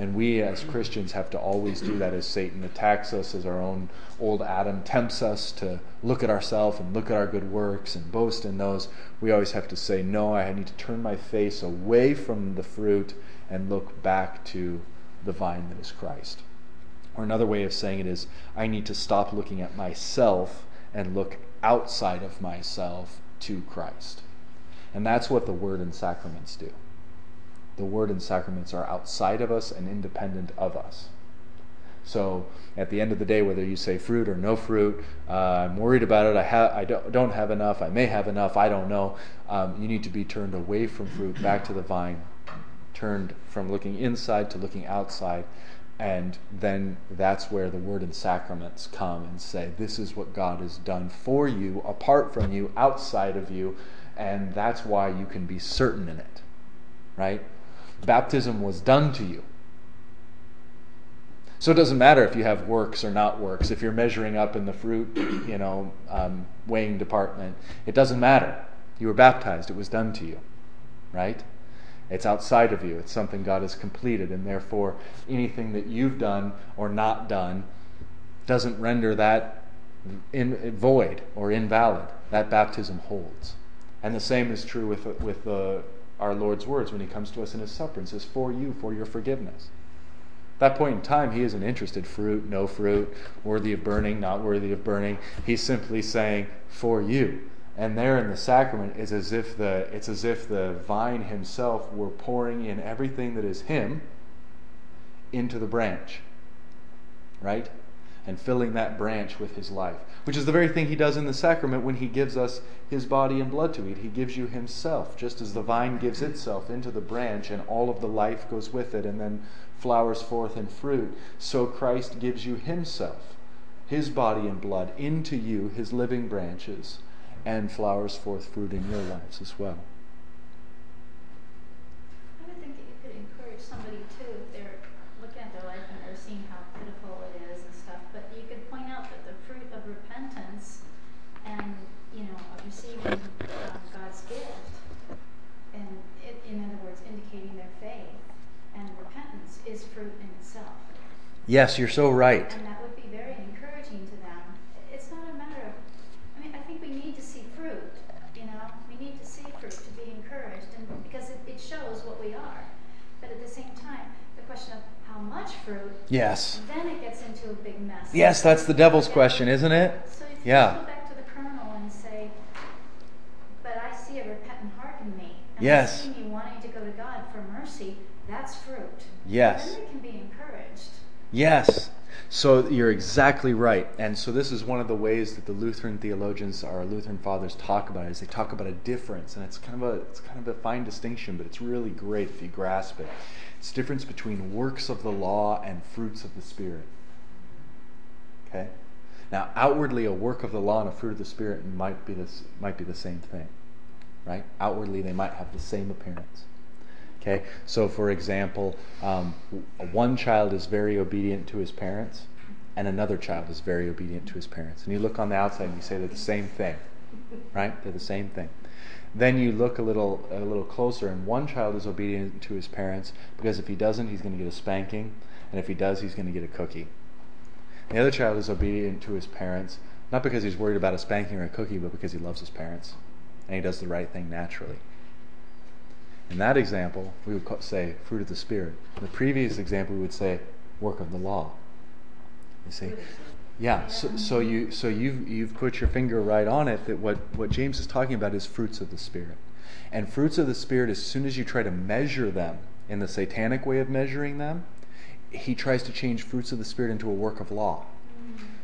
And we as Christians have to always do that as Satan attacks us, as our own old Adam tempts us to look at ourselves and look at our good works and boast in those. We always have to say, No, I need to turn my face away from the fruit and look back to the vine that is Christ. Or another way of saying it is, I need to stop looking at myself and look outside of myself to Christ. And that's what the Word and sacraments do the word and sacraments are outside of us and independent of us. So at the end of the day, whether you say fruit or no fruit, uh, I'm worried about it. I have, I don't, don't have enough. I may have enough. I don't know. Um, you need to be turned away from fruit, back to the vine, turned from looking inside to looking outside, and then that's where the word and sacraments come and say, "This is what God has done for you, apart from you, outside of you," and that's why you can be certain in it, right? Baptism was done to you. So it doesn't matter if you have works or not works. If you're measuring up in the fruit, you know, um, weighing department, it doesn't matter. You were baptized. It was done to you, right? It's outside of you. It's something God has completed, and therefore anything that you've done or not done doesn't render that in, void or invalid. That baptism holds. And the same is true with with the our Lord's words when He comes to us in His supper and says, For you, for your forgiveness. At that point in time, He isn't interested fruit, no fruit, worthy of burning, not worthy of burning. He's simply saying, For you. And there in the sacrament is as if the it's as if the vine himself were pouring in everything that is him into the branch. Right? And filling that branch with his life. Which is the very thing he does in the sacrament when he gives us his body and blood to eat. He gives you himself, just as the vine gives itself into the branch and all of the life goes with it and then flowers forth in fruit. So Christ gives you himself, his body and blood, into you, his living branches, and flowers forth fruit in your lives as well. I would think that you could encourage somebody too, if they're looking at their life and they're seeing how pitiful it is and stuff, but you could point out that the fruit of repentance and, you know, of receiving um, God's gift, and it, in other words, indicating their faith and repentance is fruit in itself. Yes, you're so right. And that would be very encouraging to them. It's not a matter of, I mean, I think we need to see fruit, you know? We need to see fruit to be encouraged, and because it, it shows what we are. But at the same time, the question of how much fruit, Yes. then it gets into a big mess. Yes, that's the devil's question, isn't it? So if you Yeah. go back to the kernel and say, but I see a repentant heart in me. And Yes. I see me wanting to go to God for that's fruit. Yes. Then they can be encouraged. Yes. So you're exactly right. And so this is one of the ways that the Lutheran theologians, our Lutheran fathers talk about it, is they talk about a difference. And it's kind of a it's kind of a fine distinction, but it's really great if you grasp it. It's difference between works of the law and fruits of the Spirit. Okay? Now outwardly a work of the law and a fruit of the Spirit might be this might be the same thing. Right? Outwardly they might have the same appearance. Okay, so for example, um, one child is very obedient to his parents, and another child is very obedient to his parents. And you look on the outside and you say they're the same thing, right? They're the same thing. Then you look a little a little closer, and one child is obedient to his parents because if he doesn't, he's going to get a spanking, and if he does, he's going to get a cookie. The other child is obedient to his parents not because he's worried about a spanking or a cookie, but because he loves his parents, and he does the right thing naturally. In that example, we would say fruit of the Spirit. In the previous example, we would say work of the law. You see? Yeah, so, so you so you've you've put your finger right on it that what, what James is talking about is fruits of the Spirit. And fruits of the Spirit, as soon as you try to measure them in the satanic way of measuring them, he tries to change fruits of the Spirit into a work of law.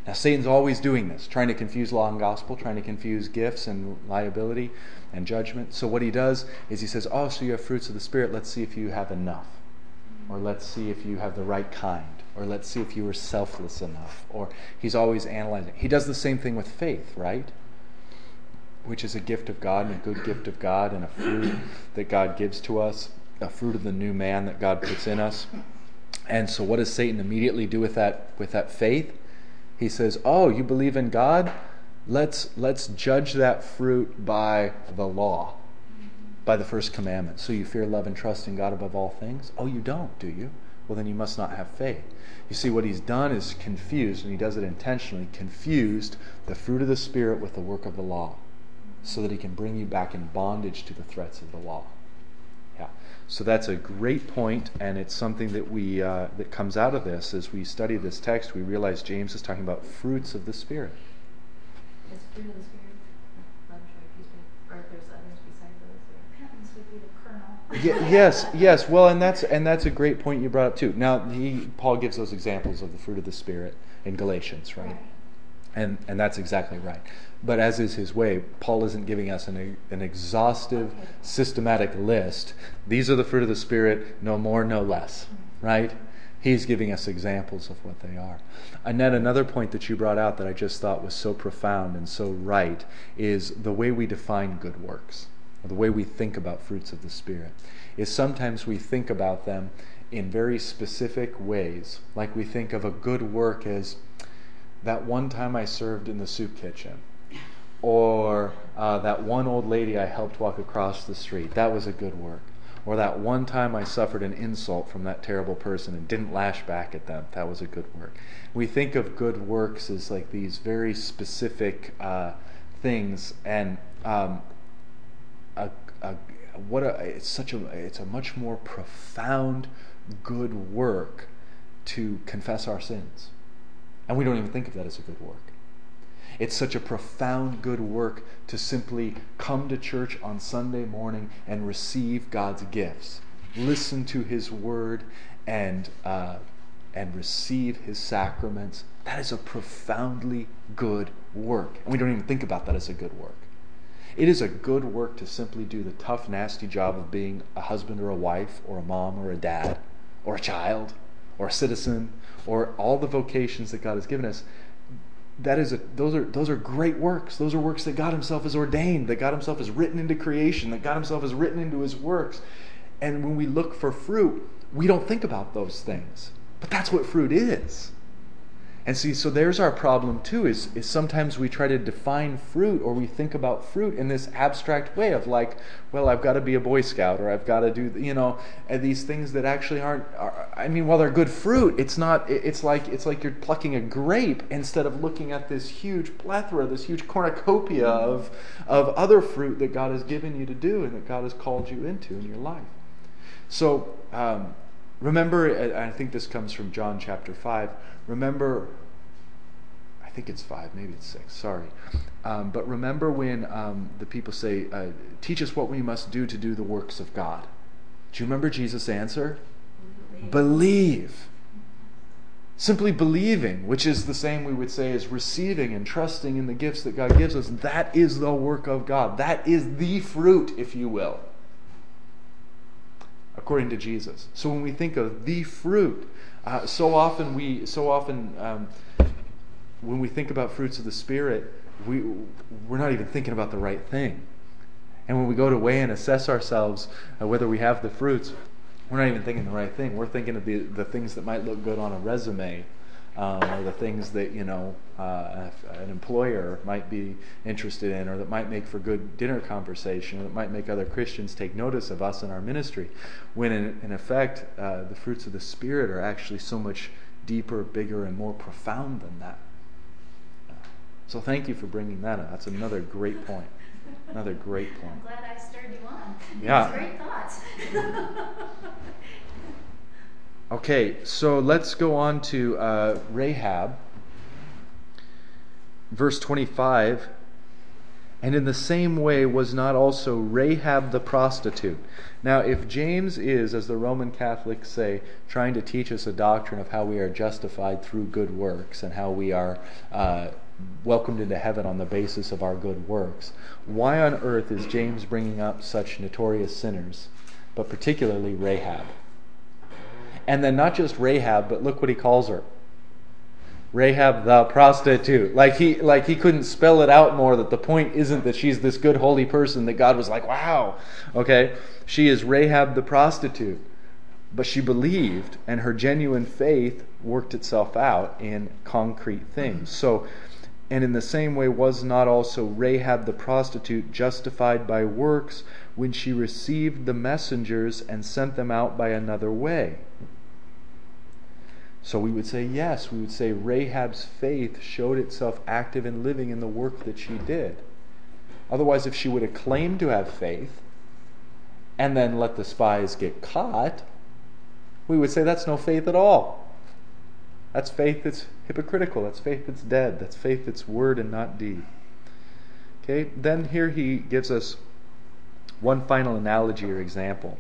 Now, Satan's always doing this, trying to confuse law and gospel, trying to confuse gifts and liability and judgment. So, what he does is he says, Oh, so you have fruits of the Spirit. Let's see if you have enough. Or let's see if you have the right kind. Or let's see if you are selfless enough. Or he's always analyzing. He does the same thing with faith, right? Which is a gift of God and a good gift of God and a fruit that God gives to us, a fruit of the new man that God puts in us. And so, what does Satan immediately do with that, with that faith? He says, "Oh, you believe in God? Let's let's judge that fruit by the law, by the first commandment. So you fear, love, and trust in God above all things? Oh, you don't, do you? Well, then you must not have faith. You see, what he's done is confused, and he does it intentionally, confused the fruit of the Spirit with the work of the law, so that he can bring you back in bondage to the threats of the law. So that's a great point, and it's something that we uh, that comes out of this as we study this text. We realize James is talking about fruits of the Spirit. Is fruit of the spirit? I'm sure excuse if there's others besides those. Repentance would be the kernel. Yes, yes. Well, and that's and that's a great point you brought up too. Now, he Paul gives those examples of the fruit of the Spirit in Galatians, right? And and that's exactly right. But as is his way, Paul isn't giving us an an exhaustive, Okay. systematic list. These are the fruit of the Spirit, no more, no less, mm-hmm. right? He's giving us examples of what they are. Annette, another point that you brought out that I just thought was so profound and so right is the way we define good works, or the way we think about fruits of the Spirit. Is sometimes we think about them in very specific ways, like we think of a good work as that one time I served in the soup kitchen, or uh, that one old lady I helped walk across the street. That was a good work. Or that one time I suffered an insult from that terrible person and didn't lash back at them. That was a good work. We think of good works as like these very specific uh, things, and um, a, a, what a, it's such a it's a much more profound good work to confess our sins, and we don't even think of that as a good work. It's such a profound good work to simply come to church on Sunday morning and receive God's gifts, listen to His Word, and uh, and receive His sacraments. That is a profoundly good work, and we don't even think about that as a good work. It is a good work to simply do the tough, nasty job of being a husband or a wife, or a mom or a dad, or a child, or a citizen, or all the vocations that God has given us that is a, those are those are great works. Those are works that God Himself has ordained, that God Himself has written into creation, that God Himself has written into His works. And when we look for fruit, we don't think about those things. But that's what fruit is. And see, so there's our problem too, is, is sometimes we try to define fruit or we think about fruit in this abstract way of like, well, I've got to be a Boy Scout or I've got to do, you know, these things that actually aren't, are, I mean, while they're good fruit, it's not, it's like, it's like you're plucking a grape instead of looking at this huge plethora, this huge cornucopia of, of other fruit that God has given you to do and that God has called you into in your life. So, um, remember, I think this comes from John chapter 5. Remember, I think it's 5, maybe it's 6, sorry. Um, but remember when um, the people say, uh, Teach us what we must do to do the works of God. Do you remember Jesus' answer? Believe. Simply believing, which is the same we would say as receiving and trusting in the gifts that God gives us, that is the work of God. That is the fruit, if you will, according to Jesus. So when we think of the fruit, uh, so often we, so often um, when we think about fruits of the Spirit, we we're not even thinking about the right thing. And when we go to weigh and assess ourselves, uh, whether we have the fruits, we're not even thinking the right thing. We're thinking of the, the things that might look good on a resume, um, or the things that you know uh, an employer might be interested in, or that might make for good dinner conversation, or that might make other Christians take notice of us and our ministry. When in, in effect, uh, the fruits of the Spirit are actually so much deeper, bigger, and more profound than that. So thank you for bringing that up. That's another great point. Another great point. I'm glad I stirred you on. Yeah. These great thoughts. Okay, so let's go on to uh, Rahab. Verse 25. And in the same way was not also Rahab the prostitute. Now, if James is, as the Roman Catholics say, trying to teach us a doctrine of how we are justified through good works and how we are uh, welcomed into heaven on the basis of our good works, why on earth is James bringing up such notorious sinners, but particularly Rahab? And then not just Rahab, but look what he calls her. Rahab the prostitute. Like he like he couldn't spell it out more that the point isn't that she's this good holy person that God was like, "Wow." Okay? She is Rahab the prostitute. But she believed and her genuine faith worked itself out in concrete things. So and in the same way was not also Rahab the prostitute justified by works when she received the messengers and sent them out by another way? So we would say, yes, we would say Rahab's faith showed itself active and living in the work that she did. Otherwise, if she would have claimed to have faith and then let the spies get caught, we would say that's no faith at all. That's faith that's hypocritical. That's faith that's dead. That's faith that's word and not deed. Okay, then here he gives us one final analogy or example.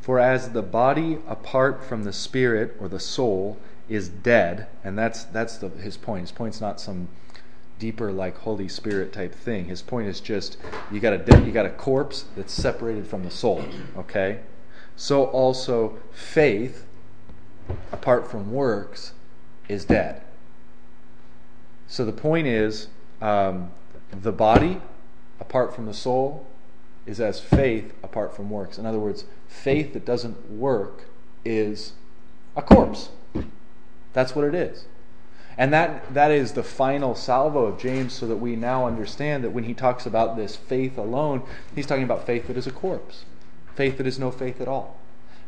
For as the body apart from the spirit or the soul is dead, and that's that's the, his point. His point's not some deeper like Holy Spirit type thing. His point is just you got a dead, you got a corpse that's separated from the soul. Okay, so also faith apart from works is dead. So the point is um, the body apart from the soul is as faith apart from works. In other words, faith that doesn't work is a corpse. That's what it is. And that, that is the final salvo of James, so that we now understand that when he talks about this faith alone, he's talking about faith that is a corpse, faith that is no faith at all.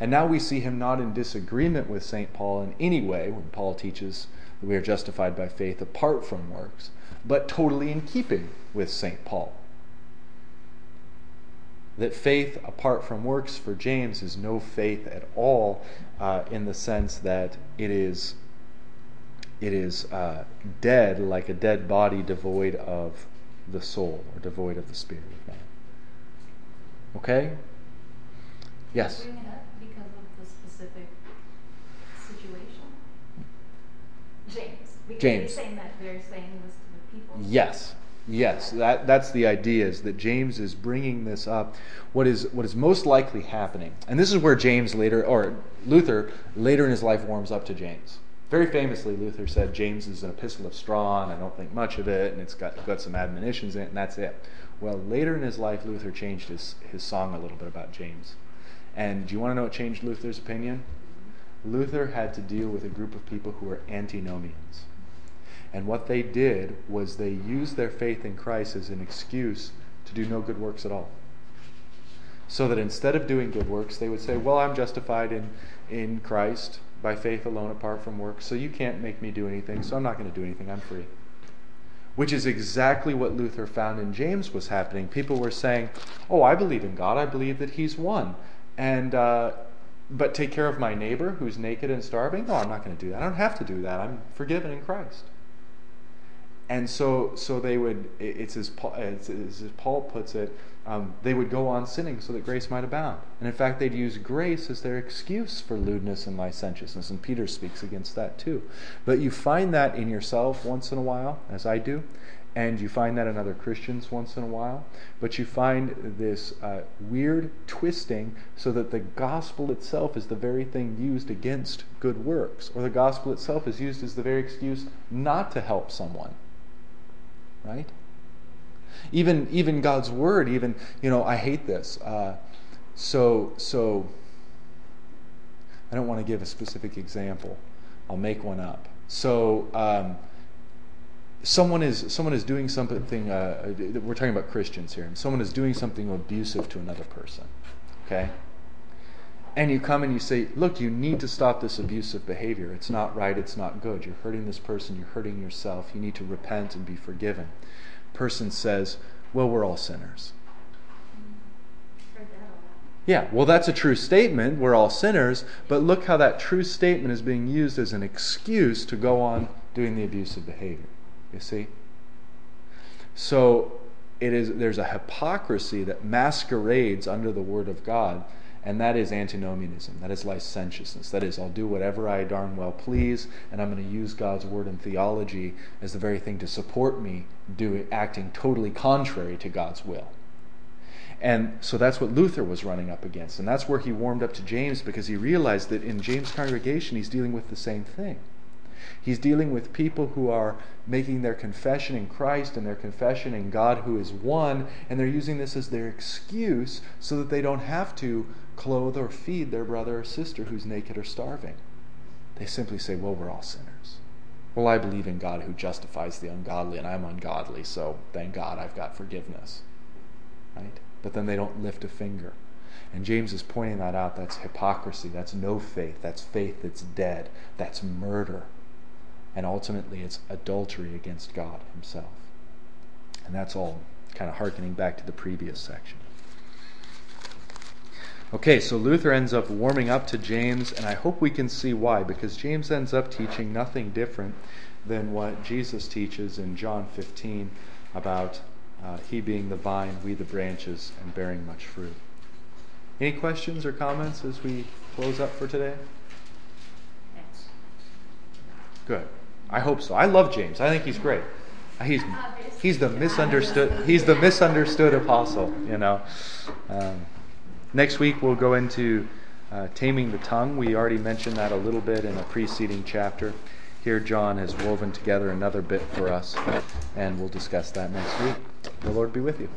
And now we see him not in disagreement with St. Paul in any way when Paul teaches that we are justified by faith apart from works, but totally in keeping with St. Paul that faith apart from works for James is no faith at all, uh, in the sense that it is it is uh, dead, like a dead body devoid of the soul or devoid of the spirit of man. Okay. Yes. Bring it up because of the specific situation. James. Because James. he's saying that they're saying this to the people. Yes. Yes, that, that's the idea is that James is bringing this up. What is, what is most likely happening, and this is where James later, or Luther later in his life warms up to James. Very famously, Luther said James is an epistle of straw, and I don't think much of it, and it's got, got some admonitions in it, and that's it. Well, later in his life, Luther changed his, his song a little bit about James. And do you want to know what changed Luther's opinion? Luther had to deal with a group of people who were antinomians. And what they did was they used their faith in Christ as an excuse to do no good works at all. So that instead of doing good works, they would say, Well, I'm justified in, in Christ by faith alone apart from works, so you can't make me do anything, so I'm not going to do anything, I'm free. Which is exactly what Luther found in James was happening. People were saying, Oh, I believe in God, I believe that He's one. And, uh, but take care of my neighbor who's naked and starving? No, I'm not going to do that. I don't have to do that. I'm forgiven in Christ. And so so they would it's as Paul, it's, as Paul puts it um, they would go on sinning so that grace might abound. And in fact they'd use grace as their excuse for lewdness and licentiousness. And Peter speaks against that too. But you find that in yourself once in a while as I do and you find that in other Christians once in a while, but you find this uh, weird twisting so that the gospel itself is the very thing used against good works, or the gospel itself is used as the very excuse not to help someone. Right? Even even God's word, even you know, I hate this. Uh, so so I don't want to give a specific example. I'll make one up. So. Um, someone is someone is doing something. Uh, we're talking about Christians here. Someone is doing something abusive to another person. Okay. And you come and you say, "Look, you need to stop this abusive behavior. It's not right. It's not good. You're hurting this person. You're hurting yourself. You need to repent and be forgiven." Person says, "Well, we're all sinners." Yeah, well, that's a true statement. We're all sinners. But look how that true statement is being used as an excuse to go on doing the abusive behavior. You see? So it is there's a hypocrisy that masquerades under the word of God, and that is antinomianism. That is licentiousness. That is, I'll do whatever I darn well please, and I'm going to use God's word and theology as the very thing to support me doing acting totally contrary to God's will. And so that's what Luther was running up against. And that's where he warmed up to James because he realized that in James' congregation he's dealing with the same thing. He's dealing with people who are making their confession in Christ and their confession in God who is one, and they're using this as their excuse so that they don't have to clothe or feed their brother or sister who's naked or starving. They simply say, Well, we're all sinners. Well, I believe in God who justifies the ungodly, and I'm ungodly, so thank God I've got forgiveness. Right? But then they don't lift a finger. And James is pointing that out. That's hypocrisy. That's no faith. That's faith that's dead. That's murder and ultimately it's adultery against God Himself. And that's all kind of harkening back to the previous section. Okay, so Luther ends up warming up to James, and I hope we can see why, because James ends up teaching nothing different than what Jesus teaches in John 15 about uh, He being the vine, we the branches, and bearing much fruit. Any questions or comments as we close up for today? Good. I hope so. I love James. I think he's great. He's he's the misunderstood he's the misunderstood apostle. You know. Um, next week we'll go into uh, taming the tongue. We already mentioned that a little bit in a preceding chapter. Here, John has woven together another bit for us, and we'll discuss that next week. The Lord be with you.